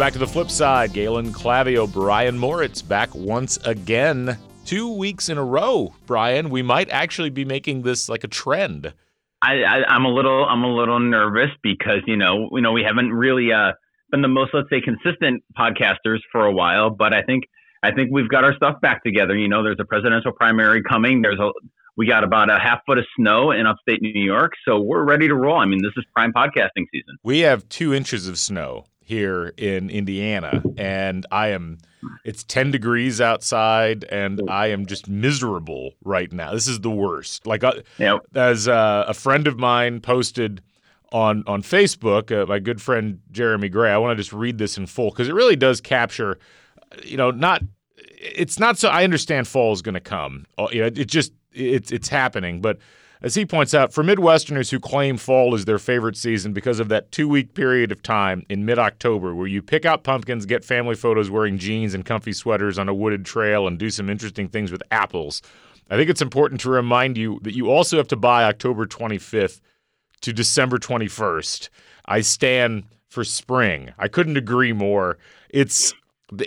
back to the flip side. Galen Clavio, Brian Moritz back once again. Two weeks in a row, Brian. We might actually be making this like a trend. I, I, am a little I'm a little nervous because you know you know we haven't really uh, been the most let's say consistent podcasters for a while, but I think I think we've got our stuff back together. You know, there's a presidential primary coming. There's a we got about a half foot of snow in upstate New York, so we're ready to roll. I mean, this is prime podcasting season. We have two inches of snow here in Indiana, and I am. It's ten degrees outside, and I am just miserable right now. This is the worst. Like, uh, yep. as uh, a friend of mine posted on on Facebook, uh, my good friend Jeremy Gray. I want to just read this in full because it really does capture. You know, not. It's not so. I understand fall is going to come. Uh, you know, it just it's it's happening, but as he points out, for Midwesterners who claim fall is their favorite season because of that two week period of time in mid October where you pick out pumpkins, get family photos wearing jeans and comfy sweaters on a wooded trail, and do some interesting things with apples, I think it's important to remind you that you also have to buy October 25th to December 21st. I stand for spring. I couldn't agree more. It's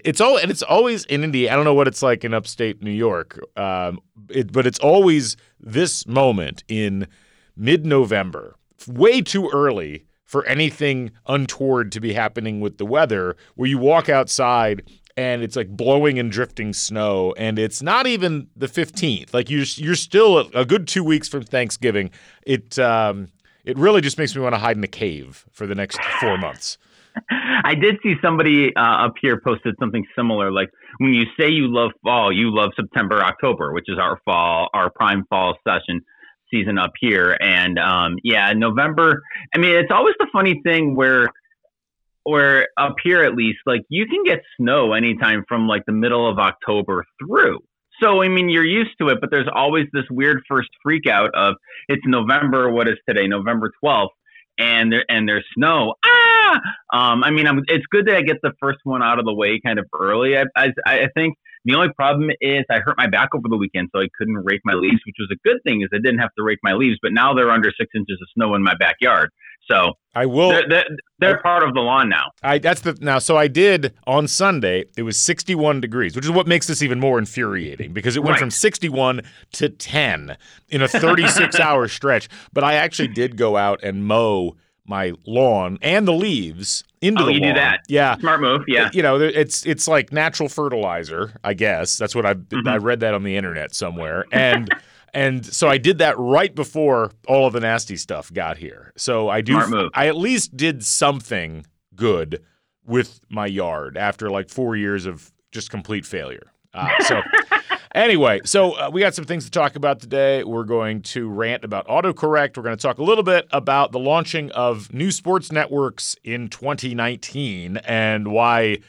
it's all and it's always in Indiana. I don't know what it's like in upstate New York, um, it, but it's always this moment in mid-November, way too early for anything untoward to be happening with the weather. Where you walk outside and it's like blowing and drifting snow, and it's not even the fifteenth. Like you're you're still a, a, good two weeks from Thanksgiving. It um, it really just makes me want to hide in a cave for the next four months. I did see somebody uh, up here posted something similar. Like when you say you love fall, you love September, October, which is our fall, our prime fall session season up here. And um, yeah, November. I mean, it's always the funny thing where, where up here at least, like you can get snow anytime from like the middle of October through. So I mean, you're used to it, but there's always this weird first freak out of it's November. What is today? November 12th and there and there's snow. Ah, um, I mean, I'm, it's good that I get the first one out of the way kind of early. I, I, I think the only problem is I hurt my back over the weekend, so I couldn't rake my leaves, which was a good thing, is I didn't have to rake my leaves. But now they're under six inches of snow in my backyard, so I will. They're, they're, they're, part of the lawn now. I that's the now. So I did on Sunday. It was 61 degrees, which is what makes this even more infuriating because it went right. from 61 to 10 in a 36 hour stretch. But I actually did go out and mow my lawn and the leaves into oh, the you lawn. do that. Yeah, smart move. Yeah, you know, it's it's like natural fertilizer. I guess that's what I mm-hmm. I read that on the internet somewhere, and and so I did that right before all of the nasty stuff got here. So I do. I at least did something good with my yard after like four years of just complete failure. Uh, so. Anyway, so uh, we got some things to talk about today. We're going to rant about autocorrect. We're going to talk a little bit about the launching of new sports networks in 2019 and why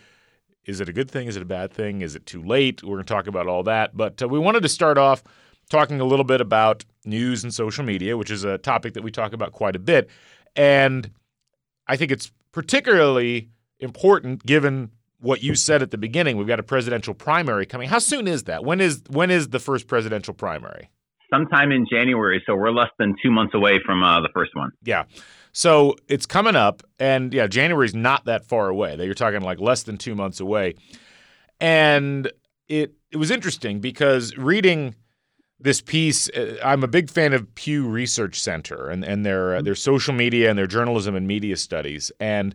is it a good thing? Is it a bad thing? Is it too late? We're going to talk about all that. But uh, we wanted to start off talking a little bit about news and social media, which is a topic that we talk about quite a bit. And I think it's particularly important given what you said at the beginning. We've got a presidential primary coming. How soon is that? When is when is the first presidential primary? Sometime in January, so we're less than two months away from uh, the first one. Yeah. So it's coming up, and yeah, January is not that far away. That you're talking like less than two months away, and it it was interesting because reading this piece. Uh, I'm a big fan of Pew Research Center and and their uh, their social media and their journalism and media studies. And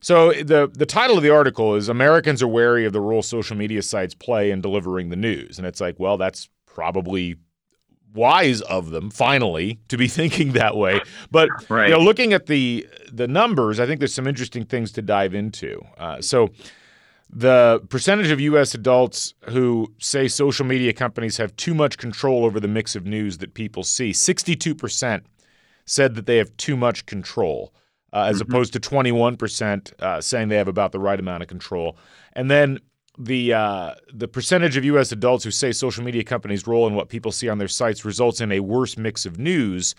so the the title of the article is Americans are wary of the role social media sites play in delivering the news. And it's like, well, that's probably wise of them finally to be thinking that way. But right. you know, looking at the the numbers, I think there's some interesting things to dive into. Uh, so the percentage of U.S. adults who say social media companies have too much control over the mix of news that people see, 62% said that they have too much control, uh, as mm-hmm. opposed to 21% uh, saying they have about the right amount of control. And then the uh, the percentage of U.S. adults who say social media companies' role in what people see on their sites results in a worse mix of news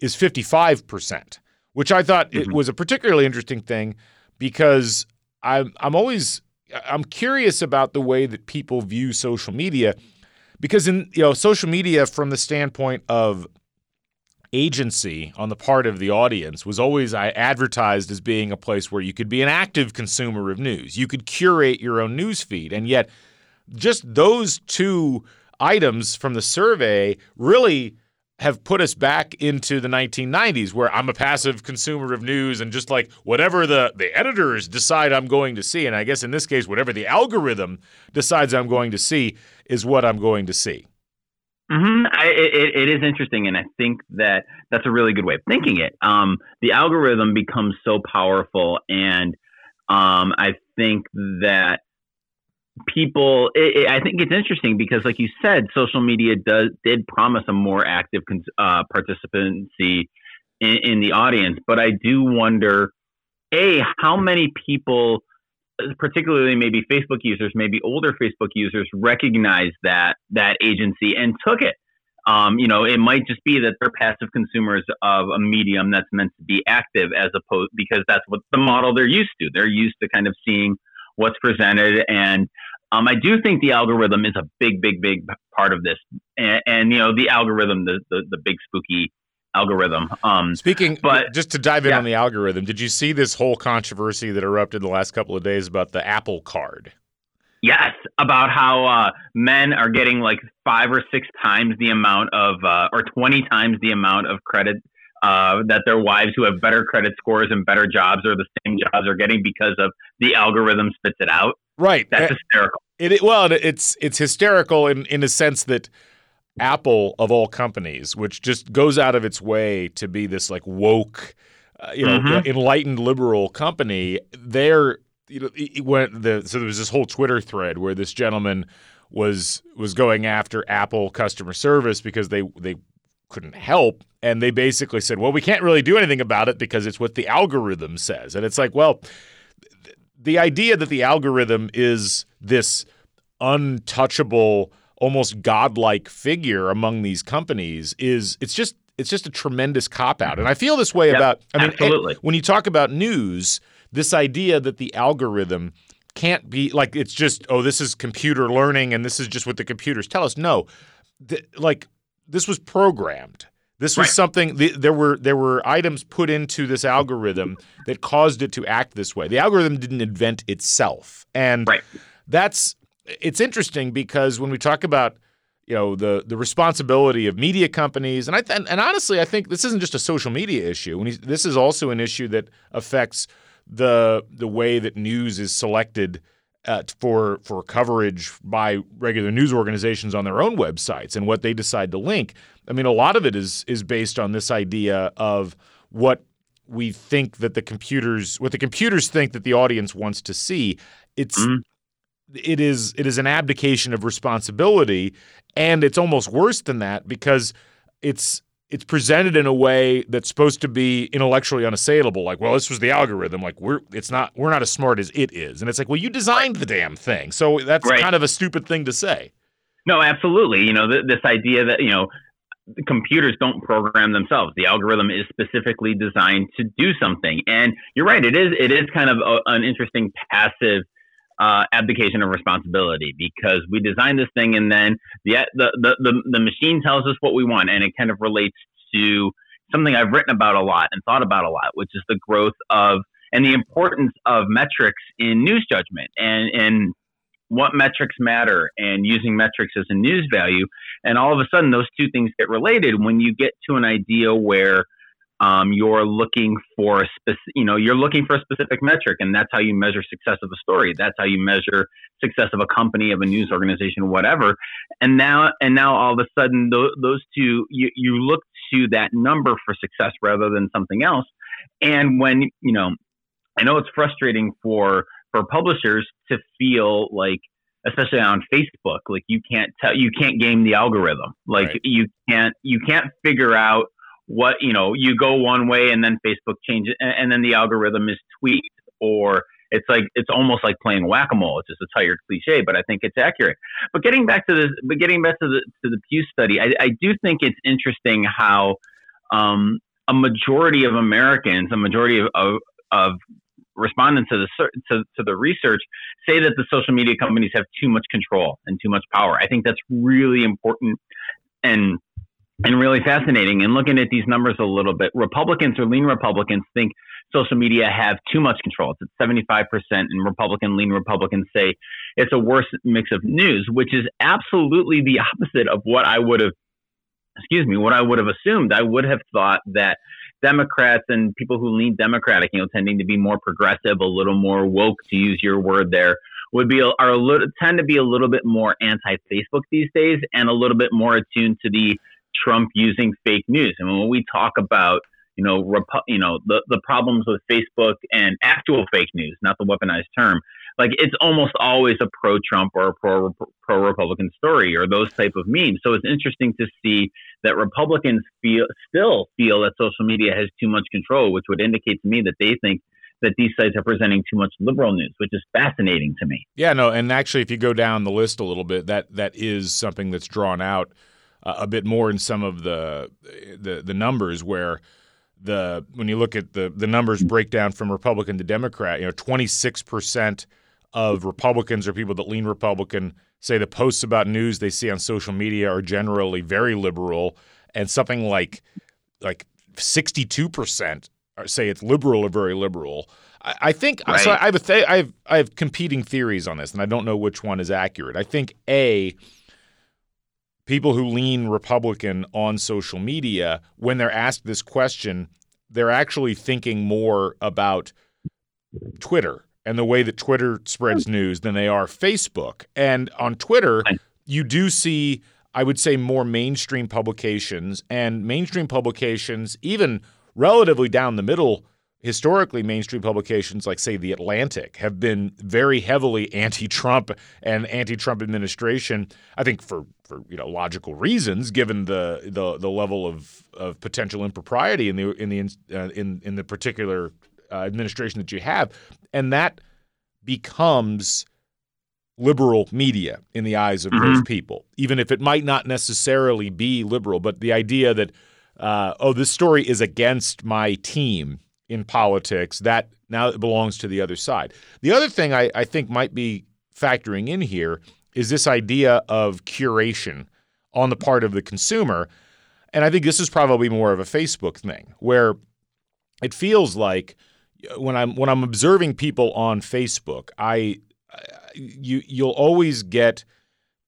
is 55%, which I thought mm-hmm. it was a particularly interesting thing because I'm I'm always I'm curious about the way that people view social media because in you know social media from the standpoint of agency on the part of the audience was always advertised as being a place where you could be an active consumer of news. You could curate your own news feed. And yet, just those two items from the survey really have put us back into the 1990s where I'm a passive consumer of news and just like whatever the, the editors decide I'm going to see. And I guess in this case, whatever the algorithm decides I'm going to see is what I'm going to see. Mm-hmm. I, it, it is interesting, and I think that that's a really good way of thinking it. Um, the algorithm becomes so powerful, and um, I think that people. It, it, I think it's interesting because, like you said, social media does did promise a more active uh, participancy in, in the audience, but I do wonder, a how many people particularly maybe Facebook users, maybe older Facebook users, recognize that that agency and took it. Um, you know, it might just be that they're passive consumers of a medium that's meant to be active, as opposed because that's what the model they're used to. They're used to kind of seeing what's presented, and um, I do think the algorithm is a big, big, big part of this. And, and you know, the algorithm, the, the the big spooky algorithm. Um, Speaking, but just to dive in yeah. on the algorithm, did you see this whole controversy that erupted the last couple of days about the Apple Card? Yes, about how uh, men are getting like five or six times the amount of, uh, or 20 times the amount of credit uh, that their wives who have better credit scores and better jobs or the same jobs are getting because of the algorithm spits it out. Right. That's it, hysterical. It, well, it's it's hysterical in in a sense that Apple of all companies, which just goes out of its way to be this like woke, uh, you know, mm-hmm. enlightened liberal company, they're you know went the so there was this whole Twitter thread where this gentleman was was going after Apple customer service because they they couldn't help and they basically said, "Well, we can't really do anything about it because it's what the algorithm says." And it's like, well, the idea that the algorithm is this untouchable almost godlike figure among these companies is it's just it's just a tremendous cop out. And I feel this way yep, about I mean absolutely. when you talk about news, this idea that the algorithm can't be like it's just oh this is computer learning and this is just what the computers tell us. No. Th- like this was programmed. This was right. something the, there were there were items put into this algorithm that caused it to act this way. The algorithm didn't invent itself. And right. that's it's interesting because when we talk about you know the the responsibility of media companies and I and, and honestly I think this isn't just a social media issue. When this is also an issue that affects the the way that news is selected uh, for for coverage by regular news organizations on their own websites and what they decide to link. I mean, a lot of it is is based on this idea of what we think that the computers what the computers think that the audience wants to see. It's mm it is it is an abdication of responsibility and it's almost worse than that because it's it's presented in a way that's supposed to be intellectually unassailable like well this was the algorithm like we're it's not we're not as smart as it is. And it's like well you designed the damn thing. So that's right. kind of a stupid thing to say. No absolutely. You know th- this idea that you know computers don't program themselves. The algorithm is specifically designed to do something. And you're right it is it is kind of a, an interesting passive uh, abdication of responsibility because we designed this thing and then the, the, the, the, the machine tells us what we want and it kind of relates to something I've written about a lot and thought about a lot, which is the growth of and the importance of metrics in news judgment and, and what metrics matter and using metrics as a news value. And all of a sudden, those two things get related when you get to an idea where um, you're looking for a specific, you know, you're looking for a specific metric, and that's how you measure success of a story. That's how you measure success of a company, of a news organization, whatever. And now, and now, all of a sudden, those, those two, you, you look to that number for success rather than something else. And when you know, I know it's frustrating for for publishers to feel like especially on Facebook, like you can't tell, you can't game the algorithm. Like right. you can't, you can't figure out what you know you go one way and then facebook changes and, and then the algorithm is tweaked or it's like it's almost like playing whack-a-mole it's just a tired cliche but i think it's accurate. But getting back to this but getting back to the to the pew study i, I do think it's interesting how um, a majority of americans a majority of, of, of respondents to the to, to the research say that the social media companies have too much control and too much power. I think that's really important and and really fascinating. And looking at these numbers a little bit, Republicans or lean Republicans think social media have too much control. It's at 75%, and Republican, lean Republicans say it's a worse mix of news, which is absolutely the opposite of what I would have, excuse me, what I would have assumed. I would have thought that Democrats and people who lean Democratic, you know, tending to be more progressive, a little more woke, to use your word there, would be are a little tend to be a little bit more anti-Facebook these days, and a little bit more attuned to the Trump using fake news. And when we talk about you know, rep- you know the the problems with Facebook and actual fake news, not the weaponized term. Like it's almost always a pro Trump or a pro pro Republican story or those type of memes. So it's interesting to see that Republicans feel still feel that social media has too much control, which would indicate to me that they think that these sites are presenting too much liberal news, which is fascinating to me. Yeah, no, and actually, if you go down the list a little bit, that that is something that's drawn out uh, a bit more in some of the the, the numbers where the when you look at the the numbers break down from Republican to Democrat, you know, 26 percent of Republicans or people that lean Republican say the posts about news they see on social media are generally very liberal, and something like like 62 percent say it's liberal or very liberal. I, I think right. so. I have a th- I have I have competing theories on this, and I don't know which one is accurate. I think a people who lean Republican on social media, when they're asked this question, they're actually thinking more about Twitter and the way that Twitter spreads hmm. news than they are Facebook. And on Twitter, you do see, I would say, more mainstream publications. And mainstream publications, even relatively down the middle historically mainstream publications like say the atlantic have been very heavily anti-trump and anti-trump administration i think for for you know logical reasons given the the, the level of, of potential impropriety in the in the uh, in in the particular uh, administration that you have and that becomes liberal media in the eyes of mm-hmm. those people even if it might not necessarily be liberal but the idea that uh, oh this story is against my team in politics. That now belongs to the other side. The other thing I, I think might be factoring in here is this idea of curation on the part of the consumer. And I think this is probably more of a Facebook thing where it feels like uh, when I'm when I'm observing people on Facebook, I uh, you you'll always get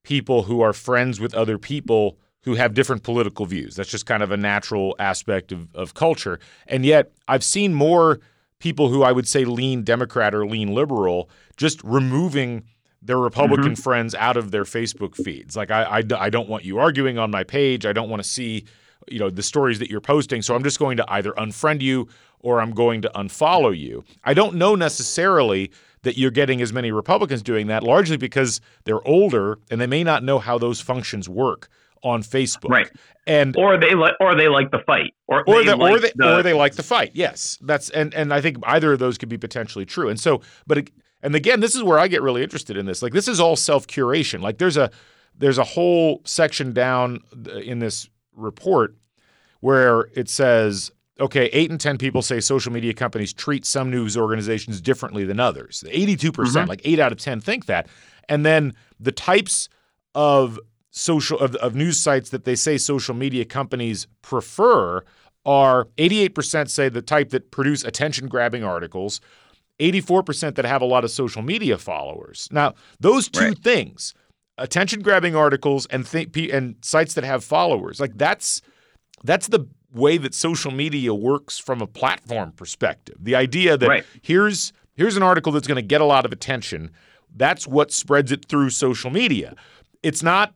people who are friends with other people who have different political views. That's just kind of a natural aspect of, of culture. And yet, I've seen more people who I would say lean Democrat or lean liberal just removing their Republican mm-hmm. friends out of their Facebook feeds. Like, I, I, I don't want you arguing on my page. I don't want to see you know the stories that you're posting so i'm just going to either unfriend you or i'm going to unfollow you i don't know necessarily that you're getting as many republicans doing that largely because they're older and they may not know how those functions work on Facebook. Right. And or they like or they like the fight. Or or they, like or, they, the, or they like the fight. Yes. That's and and I think either of those could be potentially true. And so but and again, this is where I get really interested in this. Like this is all self-curation. Like there's a there's a whole section down in this report where it says okay, eight in 10 people say social media companies treat some news organizations differently than others. 82%, percent mm hmm like eight out of 10 think that. And then the types of social of, of news sites that they say social media companies prefer are 88% say the type that produce attention grabbing articles, 84% that have a lot of social media followers. Now, those two right. things, attention grabbing articles and th- and sites that have followers, like that's that's the way that social media works from a platform perspective. The idea that right. here's here's an article that's going to get a lot of attention, that's what spreads it through social media. It's not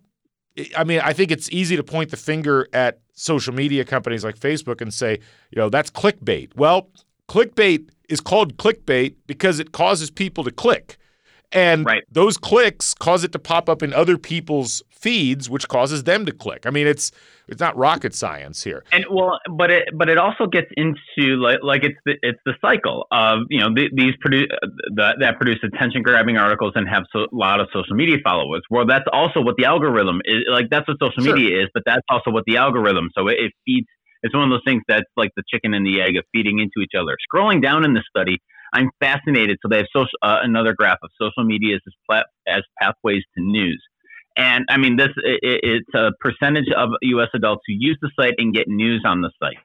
I mean, I think it's easy to point the finger at social media companies like Facebook and say, you know, that's clickbait. Well, clickbait is called clickbait because it causes people to click. And right. those clicks cause it to pop up in other people's feeds, which causes them to click. I mean, it's it's not rocket science here. And well, but it but it also gets into like like it's the it's the cycle of you know the, these produce the, that produce attention grabbing articles and have so, a lot of social media followers. Well, that's also what the algorithm is. Like that's what social sure. media is, but that's also what the algorithm. So it, it feeds. It's one of those things that's like the chicken and the egg of feeding into each other. Scrolling down in the study, I'm fascinated. So they have social, uh, another graph of social media as, plat- as pathways to news. And I mean, this it, it's a percentage of U.S. adults who use the site and get news on the site.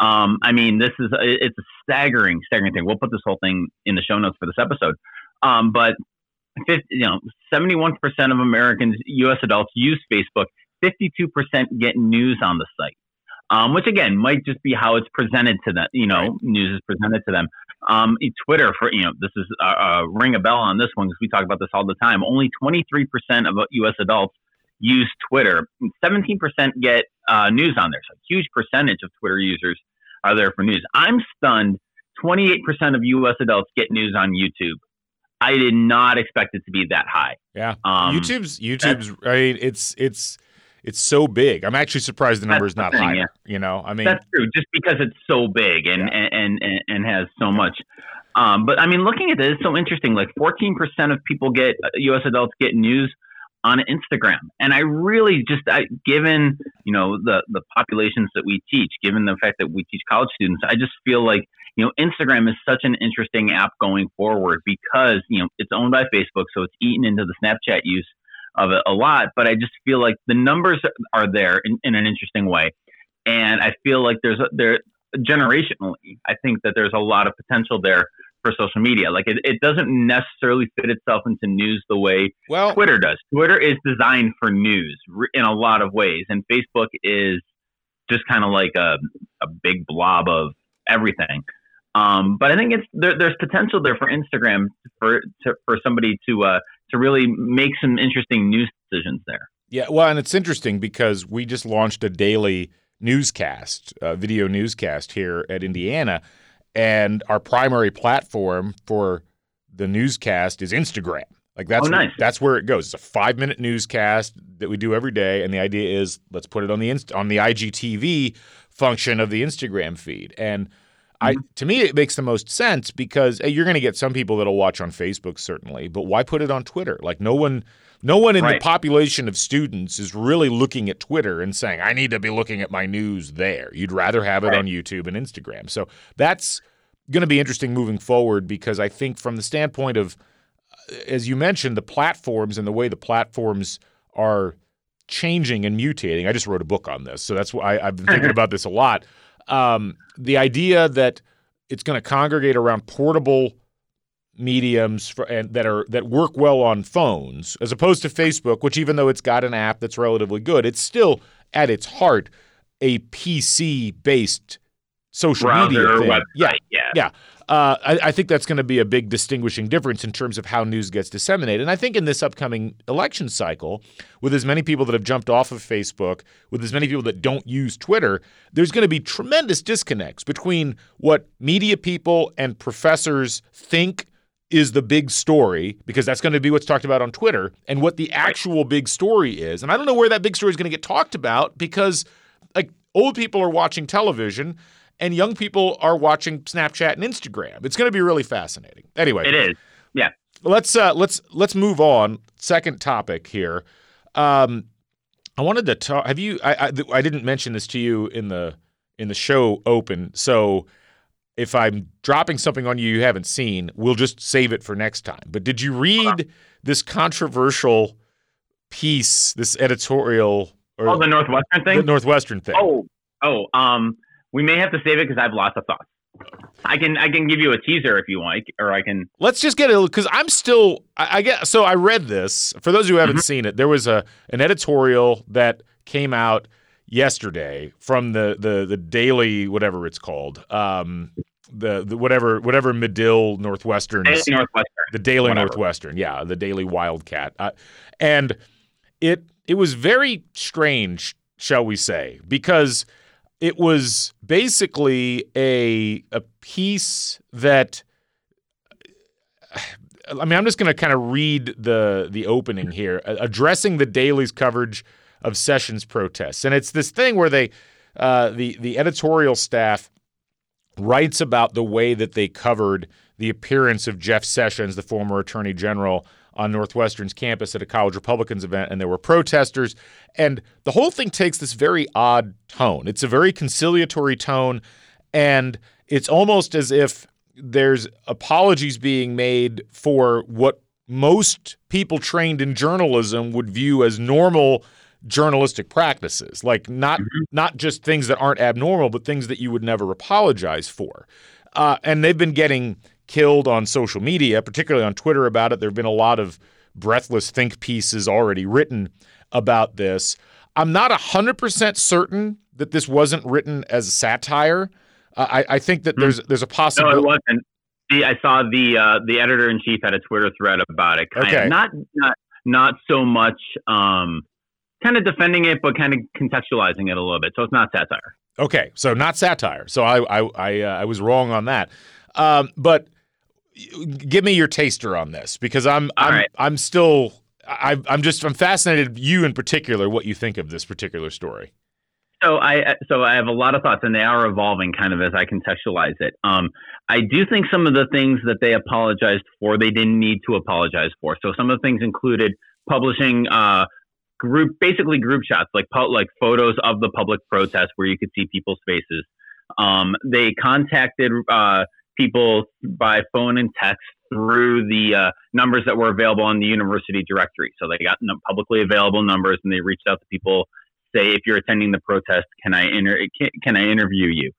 Um, I mean, this is it's a staggering, staggering thing. We'll put this whole thing in the show notes for this episode. Um, but 50, you know, 71% of Americans, U.S. adults, use Facebook. 52% get news on the site, um, which again might just be how it's presented to them. You know, right. news is presented to them. Um, Twitter, for you know, this is uh, uh, ring a bell on this one because we talk about this all the time. Only 23% of U.S. adults use Twitter. 17% get uh, news on there. So, a huge percentage of Twitter users are there for news. I'm stunned. 28% of U.S. adults get news on YouTube. I did not expect it to be that high. Yeah, um, YouTube's YouTube's right. It's it's it's so big. I'm actually surprised the number is not thing, higher. Yeah. You know, I mean, that's true. Just because it's so big and yeah. and, and and has so much. Um, but I mean, looking at this, it's so interesting. Like 14% of people get U.S. adults get news on Instagram, and I really just, I, given you know the the populations that we teach, given the fact that we teach college students, I just feel like you know Instagram is such an interesting app going forward because you know it's owned by Facebook, so it's eaten into the Snapchat use of it a lot, but I just feel like the numbers are there in, in an interesting way, and I feel like there's a, there generationally, I think that there's a lot of potential there for social media. Like it, it doesn't necessarily fit itself into news the way well, Twitter does. Twitter is designed for news in a lot of ways, and Facebook is just kind of like a, a big blob of everything. Um, but I think it's there, there's potential there for Instagram for to, for somebody to uh, to really make some interesting news decisions there. Yeah, well, and it's interesting because we just launched a daily newscast, uh, video newscast here at Indiana, and our primary platform for the newscast is Instagram. Like that's oh, nice. where, that's where it goes. It's a five minute newscast that we do every day, and the idea is let's put it on the inst- on the IGTV function of the Instagram feed. And I mm-hmm. to me it makes the most sense because hey, you're going to get some people that'll watch on Facebook certainly, but why put it on Twitter? Like no one no one in right. the population of students is really looking at Twitter and saying I need to be looking at my news there. You'd rather have it right. on YouTube and Instagram. So that's going to be interesting moving forward because I think from the standpoint of uh, as you mentioned the platforms and the way the platforms are changing and mutating. I just wrote a book on this, so that's why I've been thinking about this a lot um, the idea that it's going to congregate around portable mediums for, and that are that work well on phones as opposed to Facebook, which even though it's got an app that's relatively good, it's still at its heart a PC based social Browser media thing. Website, yeah, yeah, yeah. Uh, I, I, think that's going to be a big distinguishing difference in terms of how news gets disseminated. And I think in this upcoming election cycle, with as many people that have jumped off of Facebook, with as many people that don't use Twitter, there's going to be tremendous disconnects between what media people and professors think is the big story, because that's going to be what's talked about on Twitter, and what the actual big story is. And I don't know where that big story is going to get talked about because, like, old people are watching television and young people are watching Snapchat and Instagram. It's going to be really fascinating. Anyway, it is. Yeah. Let's uh, let's let's move on. Second topic here. Um, I wanted to talk. Have you? I, I I didn't mention this to you in the in the show open. So if I'm dropping something on you you haven't seen, we'll just save it for next time. But did you read this controversial piece, this editorial? Or oh, the Northwestern thing. The Northwestern thing. Oh, oh. Um, we may have to save it because I have lots of thoughts. I can I can give you a teaser if you like, or I can. Let's just get it because I'm still I, I, get so I read this. For those who haven't mm-hmm. seen it, there was a an editorial that came out yesterday from the the the daily whatever it's called. Um, the, the whatever whatever Medill Northwestern Daily Northwestern the Daily whatever. Northwestern yeah the Daily Wildcat uh, and it it was very strange shall we say because it was basically a a piece that I mean, I'm just going to kind of read the the opening here, addressing the Daily's coverage of Sessions protests, and it's this thing where they uh, the the editorial staff writes about the way that they covered the appearance of Jeff Sessions, the former Attorney General, on Northwestern's campus at a college Republicans event, and there were protesters. And the whole thing takes this very odd tone. It's a very conciliatory tone, and it's almost as if there's apologies being made for what most people trained in journalism would view as normal journalistic practices like not mm-hmm. not just things that aren't abnormal but things that you would never apologize for uh, and they've been getting killed on social media particularly on twitter about it there have been a lot of breathless think pieces already written about this i'm not 100% certain that this wasn't written as satire uh, I, I, think that hmm. there's there's a possibility. No, it wasn't. I saw the uh, the editor in chief had a Twitter thread about it. Kind okay. Of, not not not so much um, kind of defending it, but kind of contextualizing it a little bit. So it's not satire. Okay, so not satire. So I I I, uh, I was wrong on that. Um, but give me your taster on this because I'm I'm right. I'm still I, I'm just I'm fascinated you in particular what you think of this particular story. So I so I have a lot of thoughts, and they are evolving kind of as I contextualize it. Um, I do think some of the things that they apologized for, they didn't need to apologize for. So some of the things included publishing uh, group, basically group shots, like like photos of the public protest where you could see people's faces. Um, they contacted uh, people by phone and text through the uh, numbers that were available on the university directory. So they got publicly available numbers, and they reached out to people say, if you're attending the protest, can I inter- can, can I interview you?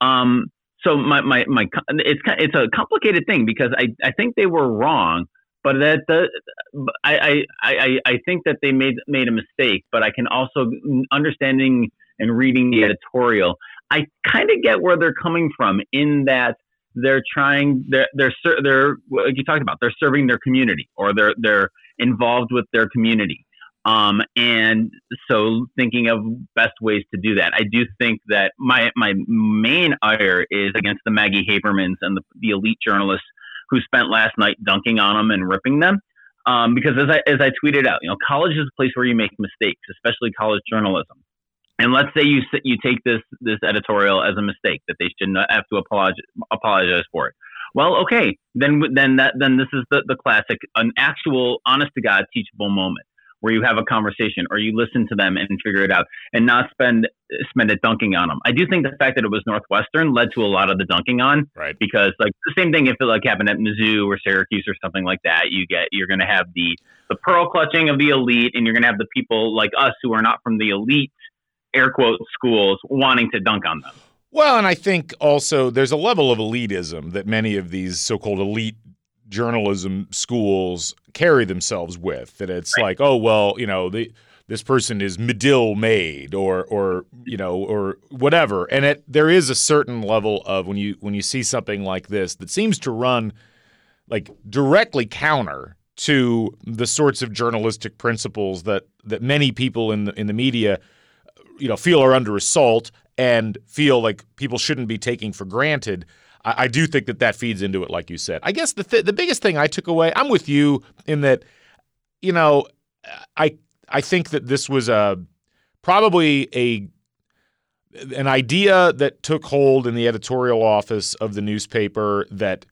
Um, so my, my, my, it's, it's a complicated thing because I, I think they were wrong, but that the, I, I, I, think that they made, made a mistake, but I can also understanding and reading the editorial, I kind of get where they're coming from in that they're trying, they're, they're, they're, like you talked about, they're serving their community or they're, they're involved with their community. Um, and so thinking of best ways to do that. I do think that my, my main ire is against the Maggie Habermans and the, the elite journalists who spent last night dunking on them and ripping them. Um, because as I, as I tweeted out, you know, college is a place where you make mistakes, especially college journalism. And let's say you you take this this editorial as a mistake that they should not have to apologize apologize for it. Well, okay, then then that then this is the, the classic, an actual honest to god teachable moment where you have a conversation or you listen to them and figure it out and not spend spend it dunking on them. I do think the fact that it was Northwestern led to a lot of the dunking on, right? Because like the same thing if it like happened at Mizzou or Syracuse or something like that, you get you're going to have the the pearl clutching of the elite, and you're going to have the people like us who are not from the elite air quote schools wanting to dunk on them. Well, and I think also there's a level of elitism that many of these so-called elite journalism schools carry themselves with. That it's right. like, oh well, you know, the this person is Medill made or or you know or whatever. And it there is a certain level of when you when you see something like this that seems to run like directly counter to the sorts of journalistic principles that that many people in the in the media you know feel are under assault and feel like people shouldn't be taking for granted. I, I, do think that that feeds into it, like you said. I guess the th- the biggest thing I took away, I'm with you in that, you know, I I think that this was a probably a an idea that took hold in the editorial office of the newspaper that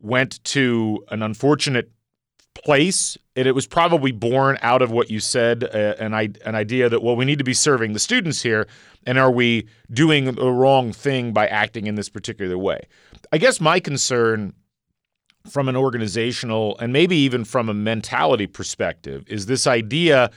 went to an unfortunate place and it was probably born out of what you said uh, an, an idea that well we need to be serving the students here and are we doing the wrong thing by acting in this particular way? I guess my concern from an organizational and maybe even from a mentality perspective is this idea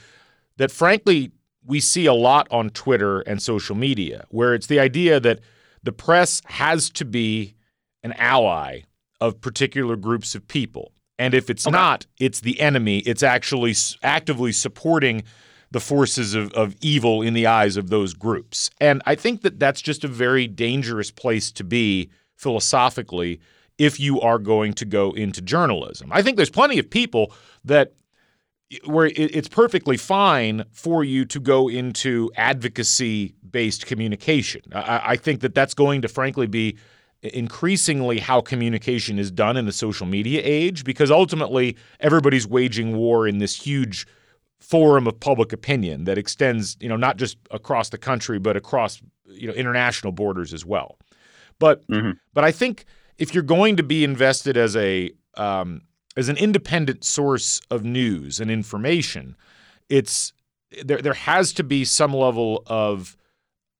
that frankly we see a lot on twitter and social media where it's the idea that the press has to be an ally of particular groups of people and if it's okay. not, it's the enemy. It's actually actively supporting the forces of, of evil in the eyes of those groups. And I think that that's just a very dangerous place to be philosophically if you are going to go into journalism. I think there's plenty of people that where it's perfectly fine for you to go into advocacy based communication. I, I think that that's going to frankly be increasingly how communication is done in the social media age because ultimately everybody's waging war in this huge forum of public opinion that extends, you know, not just across the country but across, you know, international borders as well. But mm-hmm. but I think if you're going to be invested as a um, as an independent source of news and information, it's there there has to be some level of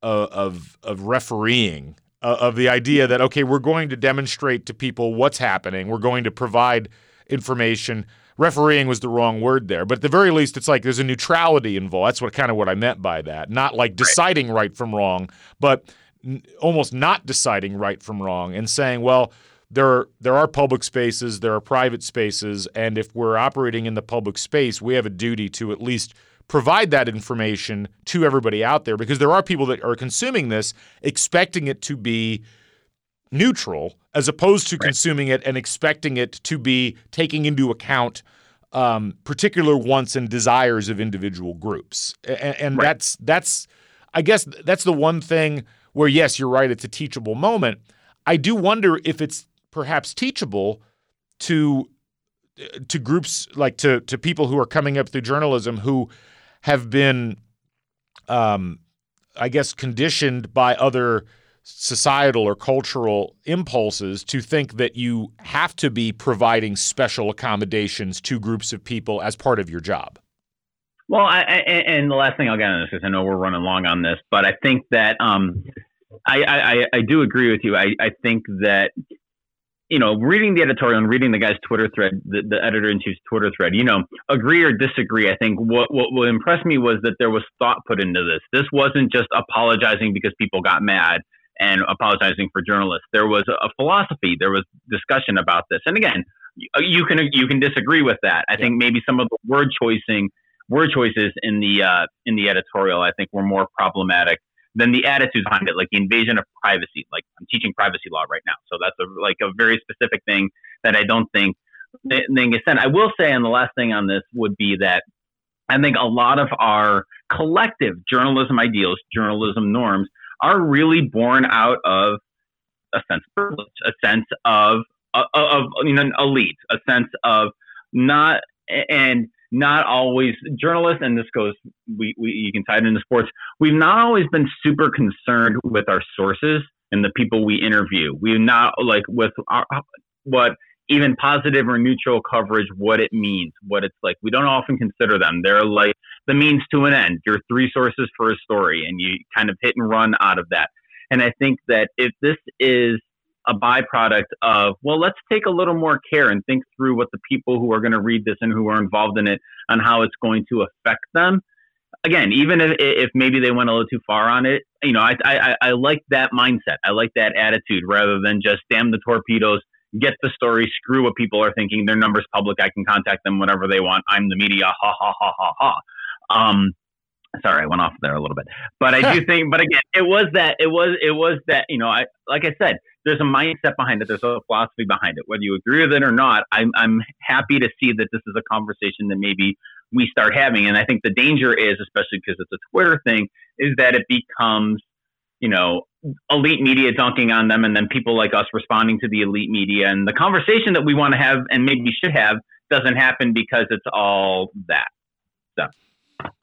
uh, of of refereeing uh, of the idea that okay, we're going to demonstrate to people what's happening. We're going to provide information. refereeing was the wrong word there, but at the very least, it's like there's a neutrality involved. That's what kind of what I meant by that. Not like deciding right, from wrong, but n- almost not deciding right from wrong and saying, well, there are, there are public spaces, there are private spaces, and if we're operating in the public space, we have a duty to at least provide that information to everybody out there because there are people that are consuming this expecting it to be neutral as opposed to right. consuming it and expecting it to be taking into account um, particular wants and desires of individual groups. And, and right. that's that's I guess that's the one thing where yes, you're right, it's a teachable moment. I do wonder if it's perhaps teachable to to groups like to to people who are coming up through journalism who have been um, I guess conditioned by other societal or cultural impulses to think that you have to be providing special accommodations to groups of people as part of your job. Well, I, I, and the last thing I'll get on this because I know we're running long on this, but I think that um, I, I, do agree with you. I think that you know, reading the editorial and reading the guy's Twitter thread, the, the editor in chief's Twitter thread, you know, agree or disagree. I think what, what what impressed me was that there was thought put into this. This wasn't just apologizing because people got mad and apologizing for journalists. There was a philosophy. There was discussion about this. And again, you can you can disagree with that. I yeah. think maybe some of the word choosing word choices in the uh, in the editorial I think were more problematic than the attitudes behind it, like the invasion of privacy. Like I'm teaching privacy law right now, so that's a, like a very specific thing that I don't think thing is said. I will say, and the last thing on this would be that I think a lot of our collective journalism ideals, journalism norms are really born out of a sense of privilege, a sense of of, of you know elite, a sense of not and not always journalists, and this goes we, we you can tie it into sports. We've not always been super concerned with our sources and the people we interview. We've not like with our, what even positive or neutral coverage, what it means, what it's like. We don't often consider them. They're like the means to an end. Your three sources for a story, and you kind of hit and run out of that. And I think that if this is a byproduct of, well, let's take a little more care and think through what the people who are going to read this and who are involved in it and how it's going to affect them. Again, even if, if maybe they went a little too far on it, you know, I, I, I like that mindset. I like that attitude rather than just damn the torpedoes, get the story, screw what people are thinking. Their number's public. I can contact them whenever they want. I'm the media. Ha ha ha ha ha. Um, sorry, I went off there a little bit, but I do think, but again, it was that, it was, it was that, you know, I, like I said, there's a mindset behind it. There's a philosophy behind it. Whether you agree with it or not, I'm, I'm happy to see that this is a conversation that maybe we start having. And I think the danger is, especially because it's a Twitter thing, is that it becomes, you know, elite media dunking on them and then people like us responding to the elite media. And the conversation that we want to have and maybe should have doesn't happen because it's all that. So.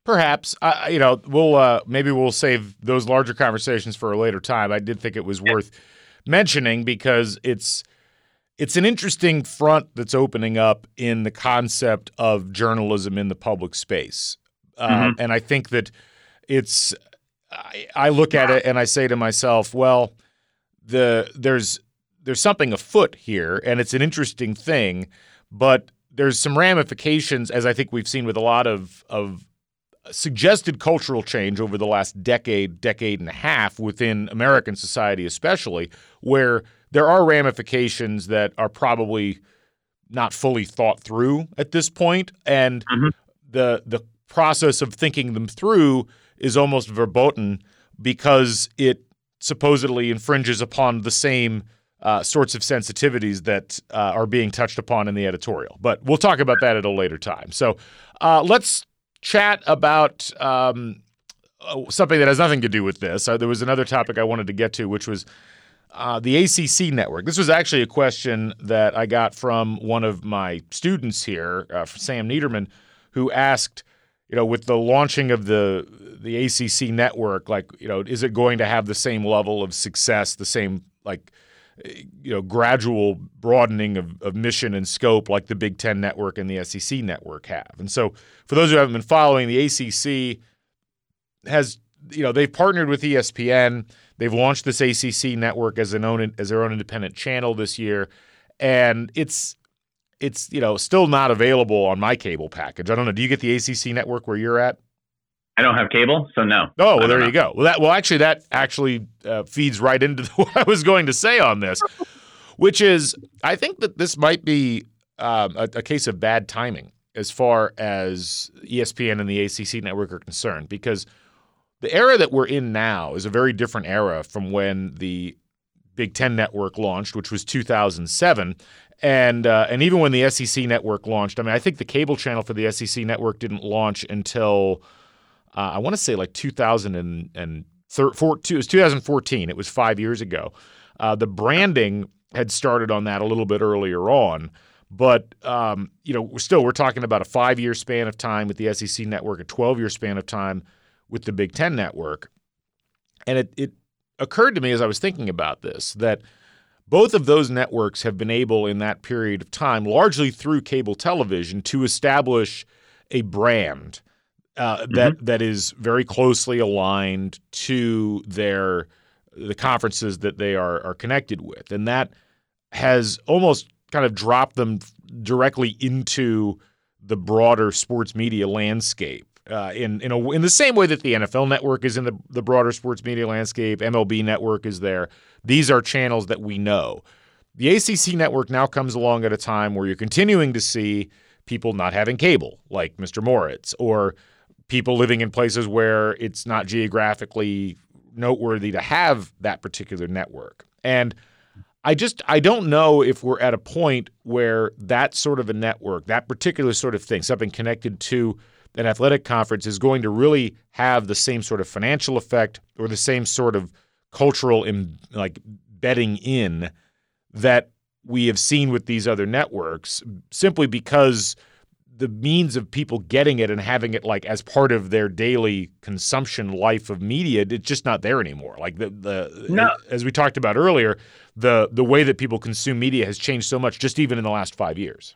Perhaps, uh, you know, we'll uh, maybe we'll save those larger conversations for a later time. I did think it was worth mentioning because it's it's an interesting front that's opening up in the concept of journalism in the public space, uh, mm-hmm. and I think that it's. I, I look at it and I say to myself, well, the there's there's something afoot here, and it's an interesting thing, but there's some ramifications, as I think we've seen with a lot of of suggested cultural change over the last decade, decade and a half within American society, especially, where there are ramifications that are probably not fully thought through at this point, and mm-hmm. the the process of thinking them through is almost verboten because it supposedly infringes upon the same uh, sorts of sensitivities that uh, are being touched upon in the editorial. But we'll talk about that at a later time. So uh, let's chat about um, uh, something that has nothing to do with this. Uh, there was another topic I wanted to get to, which was uh, the ACC network. This was actually a question that I got from one of my students here, uh, Sam Niederman, who asked, you know, with the launching of the the ACC network, like, you know, is it going to have the same level of success, the same like you know gradual broadening of, of mission and scope like the Big Ten network and the SEC network have. And so, for those who haven't been following, the ACC has you know they've partnered with ESPN. They've launched this ACC network as an own as their own independent channel this year, and it's it's you know still not available on my cable package. I don't know. Do you get the ACC network where you're at? I don't have cable, so no. Oh, well, there know. you go. Well, that well actually that actually uh, feeds right into what I was going to say on this, which is I think that this might be um, a, a case of bad timing as far as ESPN and the ACC network are concerned, because the era that we're in now is a very different era from when the Big Ten network launched, which was 2007. And uh, and even when the SEC network launched, I mean, I think the cable channel for the SEC network didn't launch until uh, I want to say like 2014. It was 2014. It was five years ago. Uh, the branding had started on that a little bit earlier on, but um, you know, still we're talking about a five-year span of time with the SEC network, a 12-year span of time with the Big Ten network, and it it occurred to me as I was thinking about this that both of those networks have been able in that period of time, largely through cable television, to establish a brand uh, mm-hmm. that that is very closely aligned to their the conferences that they are are connected with, and that has almost kind of dropped them directly into the broader sports media landscape. Uh, in in a, in the same way that the NFL network is in the the broader sports media landscape, MLB network is there. These are channels that we know. The ACC network now comes along at a time where you're continuing to see people not having cable, like Mr. Moritz, or people living in places where it's not geographically noteworthy to have that particular network. And I just I don't know if we're at a point where that sort of a network, that particular sort of thing, something connected to an athletic conference is going to really have the same sort of financial effect or the same sort of cultural Im, like betting in that we have seen with these other networks simply because the means of people getting it and having it like as part of their daily consumption life of media it's just not there anymore. Like the the no. as we talked about earlier the the way that people consume media has changed so much just even in the last 5 years.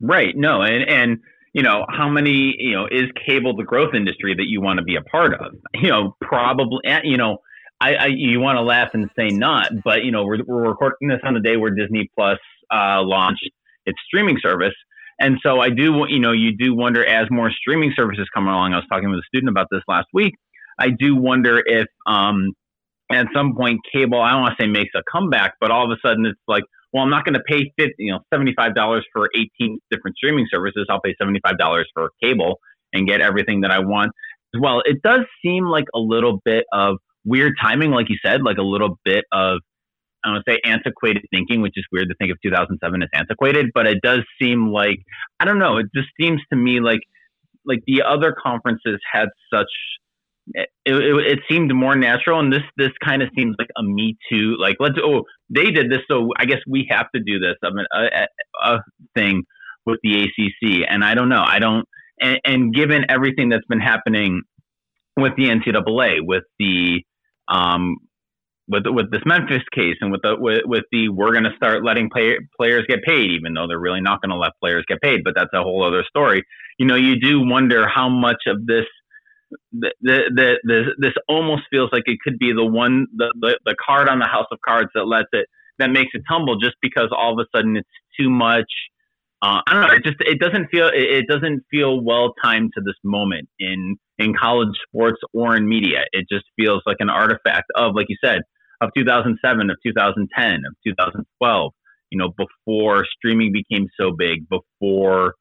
Right. No and and you know how many you know is cable the growth industry that you want to be a part of? You know probably eh, you know I, I you want to laugh and say not but you know we're, we're recording this on the day where disney plus uh, launched its streaming service and so I do, you know, you do wonder as more streaming services come along. I was talking with a student about this last week. I do wonder if um, at some point cable, I don't want to say makes a comeback, but all of a sudden it's like, well, I'm not going to pay 50, you know, $75 for 18 different streaming services. I'll pay $75 for cable and get everything that I want as well. It does seem like a little bit of weird timing, like you said, like a little bit of I don't say antiquated thinking, which is weird to think of 2007 as antiquated, but it does seem like I don't know. It just seems to me like like the other conferences had such. It, it, it seemed more natural, and this this kind of seems like a Me Too. Like let's oh they did this, so I guess we have to do this. I mean, a, a thing with the ACC, and I don't know. I don't. And, and given everything that's been happening with the NCAA, with the um, with with this Memphis case and with the with, with the we're going to start letting play, players get paid, even though they're really not going to let players get paid. But that's a whole other story. You know, you do wonder how much of this the, the, the, the this almost feels like it could be the one the, the the card on the house of cards that lets it that makes it tumble just because all of a sudden it's too much. Uh, I don't know. It just it doesn't feel it, it doesn't feel well timed to this moment in in college sports or in media. It just feels like an artifact of, like you said, of 2007, of 2010, of 2012. You know, before streaming became so big, before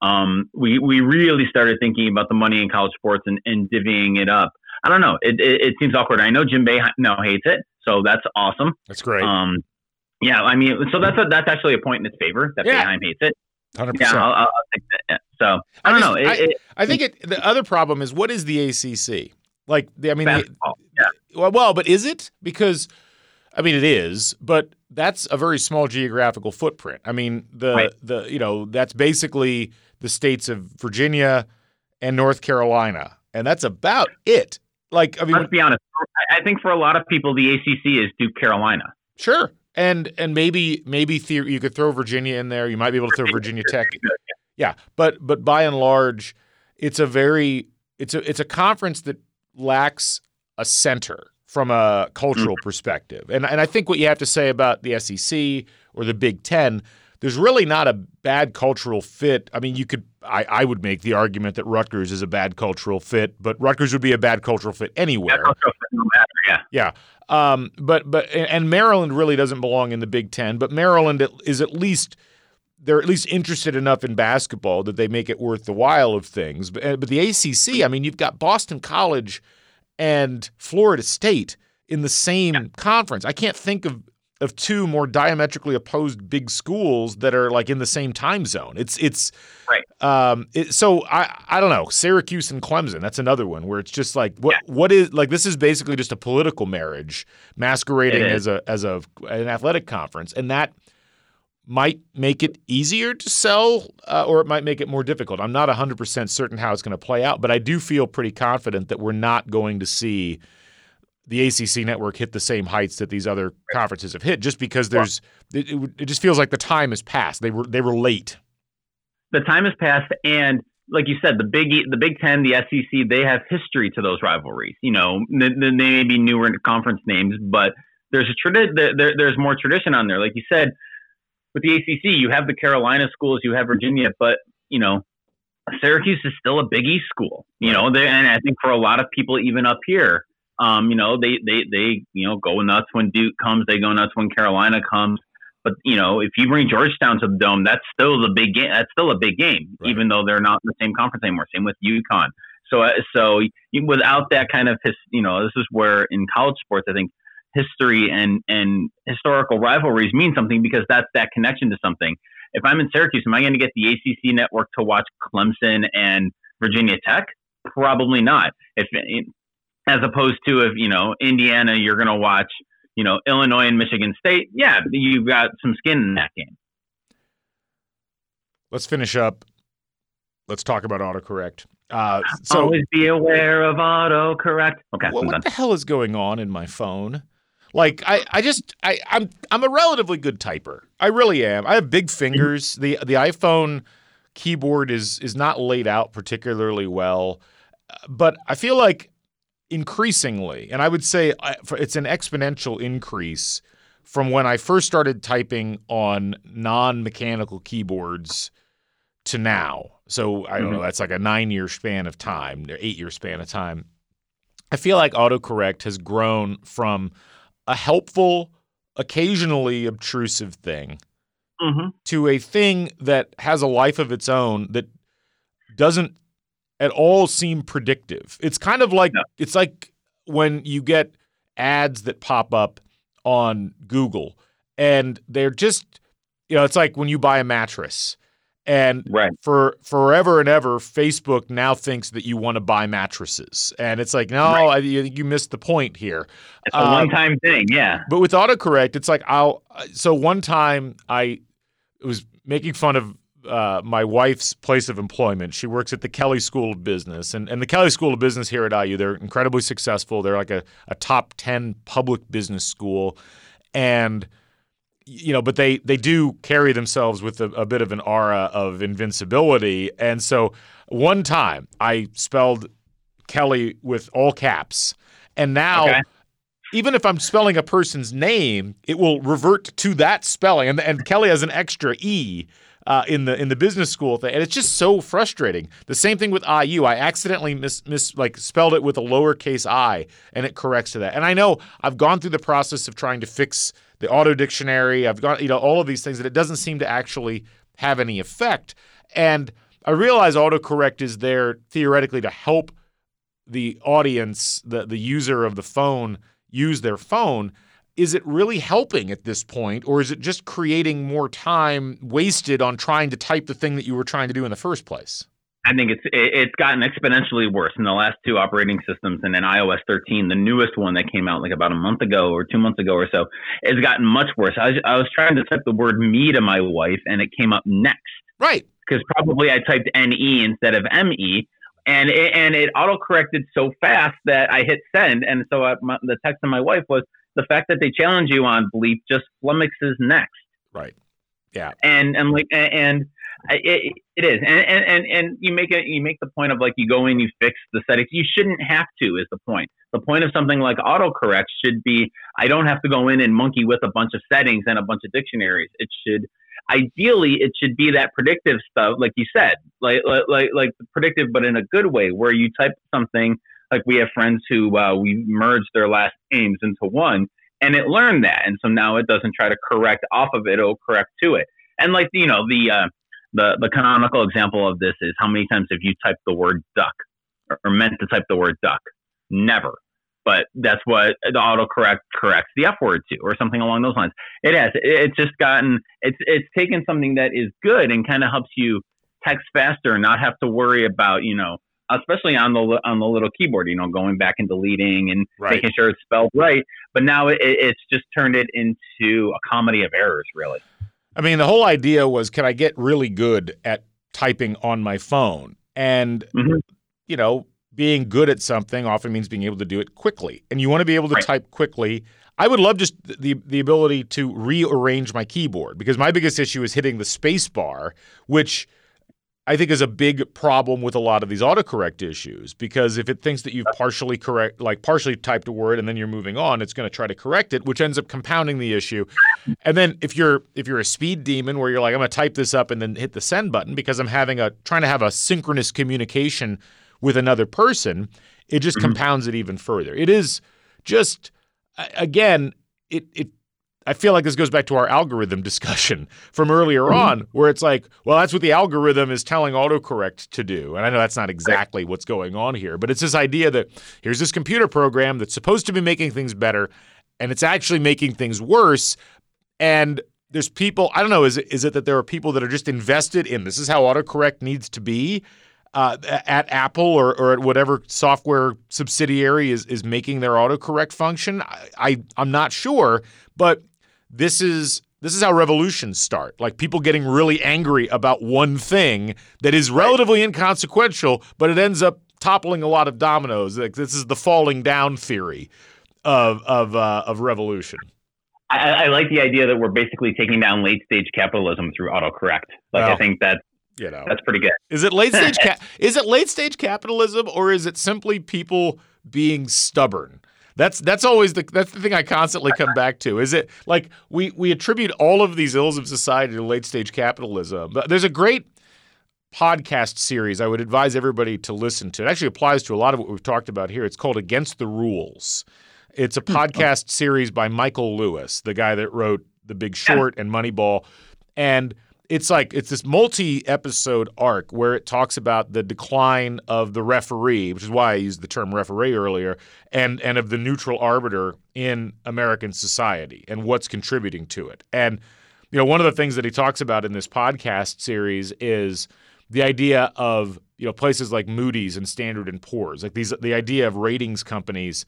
um, we we really started thinking about the money in college sports and, and divvying it up. I don't know. It, it, it seems awkward. I know Jim Boeheim now hates it, so that's awesome. That's great. Um, yeah, I mean, so that's a, that's actually a point in its favor that yeah. Boeheim hates it. Hundred yeah, I'll, I'll. So I, I don't just, know. It, I, I, think it, the other problem is what is the ACC? Like, I mean. Well, well, but is it? Because, I mean, it is, but that's a very small geographical footprint. I mean, the right. the you know that's basically the states of Virginia and North Carolina, and that's about it. Like, I mean, let's be honest. I think for a lot of people, the ACC is Duke Carolina. Sure, and and maybe maybe you could throw Virginia in there. You might be able to throw Virginia Tech. Yeah, but but by and large, it's a very it's a it's a conference that lacks a center from a cultural mm-hmm. perspective. And and I think what you have to say about the SEC or the Big 10, there's really not a bad cultural fit. I mean, you could I, I would make the argument that Rutgers is a bad cultural fit, but Rutgers would be a bad cultural fit anywhere. Cultural fit no matter, yeah. Yeah. Um, but but and Maryland really doesn't belong in the Big Ten, but Maryland is at least they're at least interested enough in basketball that they make it worth the while of things. But but the ACC, I mean, you've got Boston College and Florida State in the same yeah. conference. I can't think of of two more diametrically opposed big schools that are like in the same time zone. It's it's right. Um, it, so I I don't know Syracuse and Clemson. That's another one where it's just like what yeah. what is like this is basically just a political marriage masquerading as a as a an athletic conference, and that might make it easier to sell uh, or it might make it more difficult. I'm not 100% certain how it's going to play out, but I do feel pretty confident that we're not going to see the ACC network hit the same heights that these other conferences have hit just because there's it, it, just feels like the time has passed. They were they were late. The time has passed and like you said, the Big the Big Ten, the SEC, they have history to those rivalries. You know, they, they may be newer conference names, but there's a tradi- there, there's more tradition on there. Like you said, with the ACC, you have the Carolina schools, you have Virginia, but you know, Syracuse is still a Big East school. You know, they, and I think for a lot of people, even up here, um, you know, they, they, they, you know, go nuts when Duke comes. They go nuts when Carolina comes. But you know, if you bring Georgetown to the dome, that's still the big game. That's still a big game, right. even though they're not in the same conference anymore. Same with UConn. So, uh, so without that kind of, his, you know, this is where in college sports, I think history and and historical rivalries mean something because that's that connection to something. If I'm in Syracuse, am I going to get the ACC network to watch Clemson and Virginia Tech? Probably not. If as opposed to if you know Indiana, you're going to watch you know Illinois and Michigan State. Yeah, you've got some skin in that game. Let's finish up. Let's talk about autocorrect. Uh, so always be aware of autocorrect. Okay, what, what the hell is going on in my phone? Like I, I just I, I'm I'm a relatively good typer. I really am. I have big fingers. The the iPhone keyboard is is not laid out particularly well, but I feel like increasingly, and I would say it's an exponential increase from when I first started typing on non-mechanical keyboards to now. So I don't mm-hmm. know, that's like a 9-year span of time, or 8-year span of time. I feel like autocorrect has grown from a helpful, occasionally obtrusive thing mm-hmm. to a thing that has a life of its own that doesn't at all seem predictive. It's kind of like no. it's like when you get ads that pop up on Google and they're just you know, it's like when you buy a mattress and right. for forever and ever, Facebook now thinks that you want to buy mattresses, and it's like, no, right. I, you, you, missed the point here. It's a um, one-time thing, yeah. But with autocorrect, it's like I'll. So one time, I was making fun of uh, my wife's place of employment. She works at the Kelley School of Business, and and the Kelley School of Business here at IU, they're incredibly successful. They're like a, a top ten public business school, and you know, but they they do carry themselves with a, a, bit of an aura of invincibility. And so one time I spelled Kelly with all caps, and now. Okay. Even if I'm spelling a person's name, it will revert to that spelling, and, and Kelley has an extra e uh, in the in the business school thing, and it's just so frustrating. The same thing with IU. I accidentally mis, mis like spelled it with a lowercase i, and it corrects to that. And I know I've gone through the process of trying to fix the auto dictionary. I've got you know all of these things, and it doesn't seem to actually have any effect. And I realize autocorrect is there theoretically to help the audience, the the user of the phone, use their phone. Is it really helping at this point, or is it just creating more time wasted on trying to type the thing that you were trying to do in the first place? I think it's it's gotten exponentially worse in the last two operating systems, and then iOS 13, the newest one that came out like about a month ago or two months ago or so, has gotten much worse. I was, I was trying to type the word "me" to my wife, and it came up next. Right. Because probably I typed "ne" instead of "me," and it, and it auto corrected so fast that I hit send, and so I, my, the text to my wife was the fact that they challenge you on bleep just flummoxes next. Right. Yeah. And and like and it, it is, and, and and you make it. You make the point of like you go in, you fix the settings. You shouldn't have to. Is the point? The point of something like autocorrect should be I don't have to go in and monkey with a bunch of settings and a bunch of dictionaries. It should ideally it should be that predictive stuff, like you said, like like like predictive, but in a good way, where you type something. Like we have friends who uh, we merged their last names into one, and it learned that, and so now it doesn't try to correct off of it; it'll correct to it. And like you know the uh, the the canonical example of this is how many times have you typed the word duck or, or meant to type the word duck? Never but that's what the autocorrect corrects the F word to, or something along those lines. It has. It's just gotten. It's it's taken something that is good and kind of helps you text faster, and not have to worry about you know, especially on the on the little keyboard, you know, going back and deleting and right. making sure it's spelled right. But now it, it's just turned it into a comedy of errors, really. I mean, the whole idea was, can I get really good at typing on my phone? And mm-hmm. you know, being good at something often means being able to do it quickly. And you want to be able to right. type quickly. I would love just the the ability to rearrange my keyboard because my biggest issue is hitting the space bar, which I think is a big problem with a lot of these autocorrect issues because if it thinks that you've partially correct like partially typed a word and then you're moving on, it's going to try to correct it, which ends up compounding the issue. And then if you're if you're a speed demon where you're like I'm going to type this up and then hit the send button because I'm having a trying to have a synchronous communication with another person, it just mm-hmm. compounds it even further. It is just again, it it I feel like this goes back to our algorithm discussion from earlier mm-hmm. on, where it's like, well, that's what the algorithm is telling autocorrect to do. And I know that's not exactly what's going on here, but it's this idea that here's this computer program that's supposed to be making things better, and it's actually making things worse. And there's people, I don't know, is it, is it that there are people that are just invested in this is how autocorrect needs to be? uh, at Apple or, or at whatever software subsidiary is, is making their autocorrect function. I, I I'm not sure, but this is this is how revolutions start. Like people getting really angry about one thing that is relatively inconsequential, but it ends up toppling a lot of dominoes. Like this is the falling down theory of of uh, of revolution. I, I, like the idea that we're basically taking down late stage capitalism through autocorrect. Like well, I think that you know that's pretty good. Is it late stage? Ca- is it late stage capitalism, or is it simply people being stubborn? That's that's always the that's the thing I constantly come back to. Is it like we we attribute all of these ills of society to late stage capitalism? But there's a great podcast series I would advise everybody to listen to. It actually applies to a lot of what we've talked about here. It's called Against the Rules. It's a hmm. podcast series by Michael Lewis, the guy that wrote The Big Short and Moneyball. And it's like it's this multi-episode arc where it talks about the decline of the referee, which is why I used the term referee earlier, and and of the neutral arbiter in American society and what's contributing to it. And you know, one of the things that he talks about in this podcast series is the idea of you know places like Moody's and Standard and Poor's, like these the idea of ratings companies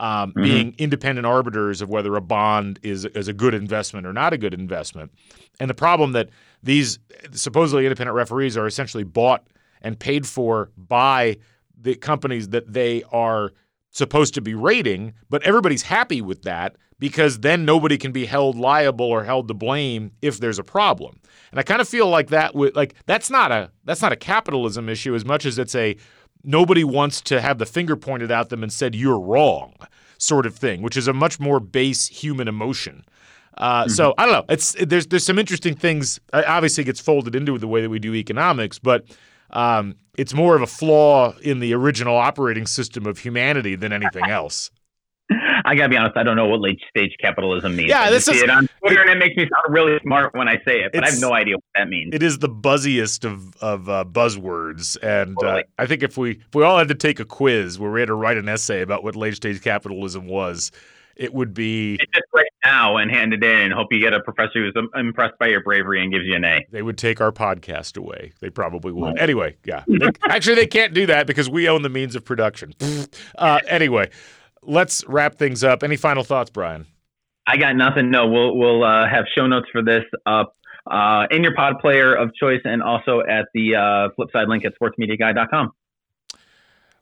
um, mm-hmm. being independent arbiters of whether a bond is is a good investment or not a good investment. And the problem that these supposedly independent referees are essentially bought and paid for by the companies that they are supposed to be rating, but everybody's happy with that because then nobody can be held liable or held to blame if there's a problem. And I kind of feel like that would like that's not a that's not a capitalism issue as much as it's a nobody wants to have the finger pointed at them and said you're wrong sort of thing, which is a much more base human emotion. Uh, mm-hmm. So I don't know. It's there's there's some interesting things. Obviously, it gets folded into the way that we do economics, but um, it's more of a flaw in the original operating system of humanity than anything else. I gotta be honest. I don't know what late stage capitalism means. Yeah, this is it on Twitter, and it makes me sound really smart when I say it, but I have no idea what that means. It is the buzziest of of uh, buzzwords, and uh, totally. uh, I think if we if we all had to take a quiz where we had to write an essay about what late stage capitalism was, it would be just right now and hand it in and hope you get a professor who's impressed by your bravery and gives you an A. They would take our podcast away. They probably would. Anyway, yeah. They, actually, they can't do that because we own the means of production. Uh, anyway, let's wrap things up. Any final thoughts, Brian? I got nothing. No, we'll we'll uh, have show notes for this up uh, in your pod player of choice and also at the uh, flip side link at sportsmediaguy.com.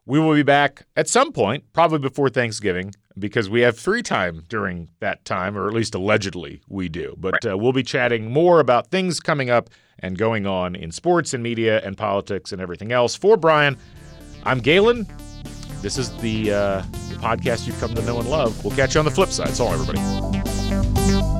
We will be back at some point, probably before Thanksgiving, because we have free time during that time, or at least allegedly we do. But right. uh, we'll be chatting more about things coming up and going on in sports and media and politics and everything else. For Brian, I'm Galen. This is the, uh, the podcast you've come to know and love. We'll catch you on the flip side. So long, everybody.